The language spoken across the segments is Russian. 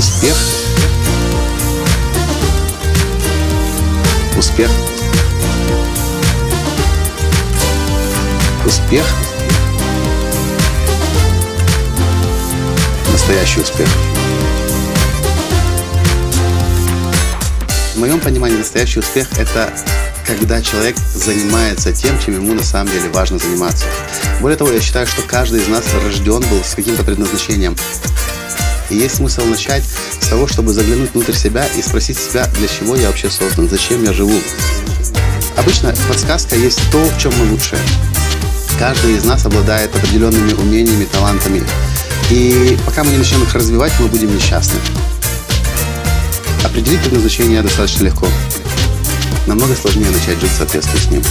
Успех. Успех. Успех. Настоящий успех. В моем понимании настоящий успех – это когда человек занимается тем, чем ему на самом деле важно заниматься. Более того, я считаю, что каждый из нас рожден был с каким-то предназначением. И есть смысл начать с того, чтобы заглянуть внутрь себя и спросить себя, для чего я вообще создан, зачем я живу. Обычно подсказка есть то, в чем мы лучшие. Каждый из нас обладает определенными умениями, талантами. И пока мы не начнем их развивать, мы будем несчастны. Определить предназначение достаточно легко. Намного сложнее начать жить в соответствии с ним.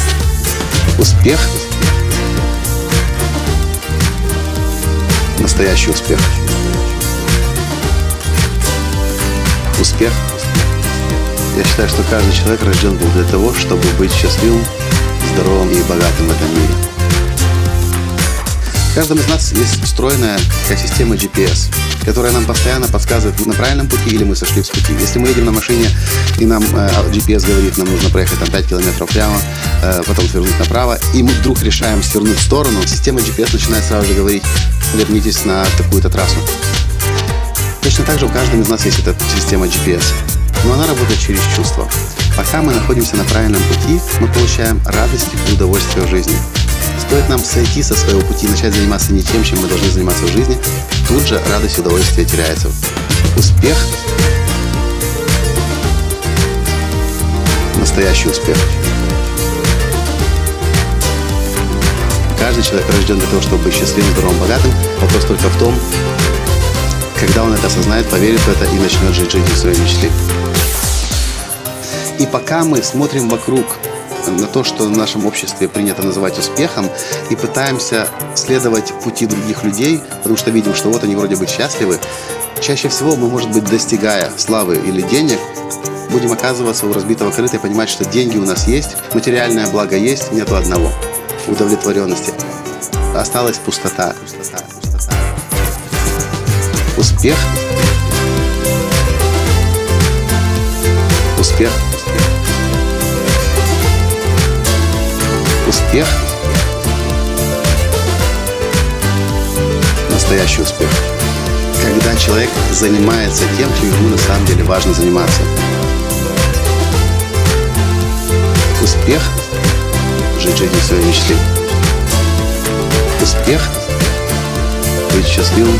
Успех Настоящий успех. Успех. Я считаю, что каждый человек рожден был для того, чтобы быть счастливым, здоровым и богатым в этом мире. В каждом из нас есть встроенная такая система GPS, которая нам постоянно подсказывает, на правильном пути или мы сошли с пути. Если мы едем на машине, и нам э, GPS говорит, нам нужно проехать там 5 километров прямо, э, потом свернуть направо, и мы вдруг решаем свернуть в сторону, система GPS начинает сразу же говорить, вернитесь на такую-то трассу. Точно так же у каждого из нас есть эта система GPS, но она работает через чувства. Пока мы находимся на правильном пути, мы получаем радость и удовольствие в жизни. Стоит нам сойти со своего пути и начать заниматься не тем, чем мы должны заниматься в жизни, тут же радость и удовольствие теряется. Успех настоящий успех. Каждый человек рожден для того, чтобы быть счастливым, здоровым, богатым. Вопрос только в том, когда он это осознает, поверит в это и начнет жить жизнью своей мечты. И пока мы смотрим вокруг на то, что в нашем обществе принято называть успехом, и пытаемся следовать пути других людей, потому что видим, что вот они вроде бы счастливы, чаще всего мы, может быть, достигая славы или денег, будем оказываться у разбитого корыта и понимать, что деньги у нас есть, материальное благо есть, нету одного – удовлетворенности. Осталась пустота. пустота, пустота. Успех. Успех. Успех. Настоящий успех. Когда человек занимается тем, чем ему на самом деле важно заниматься. Успех – жить жизнью своей мечты. Успех – быть счастливым,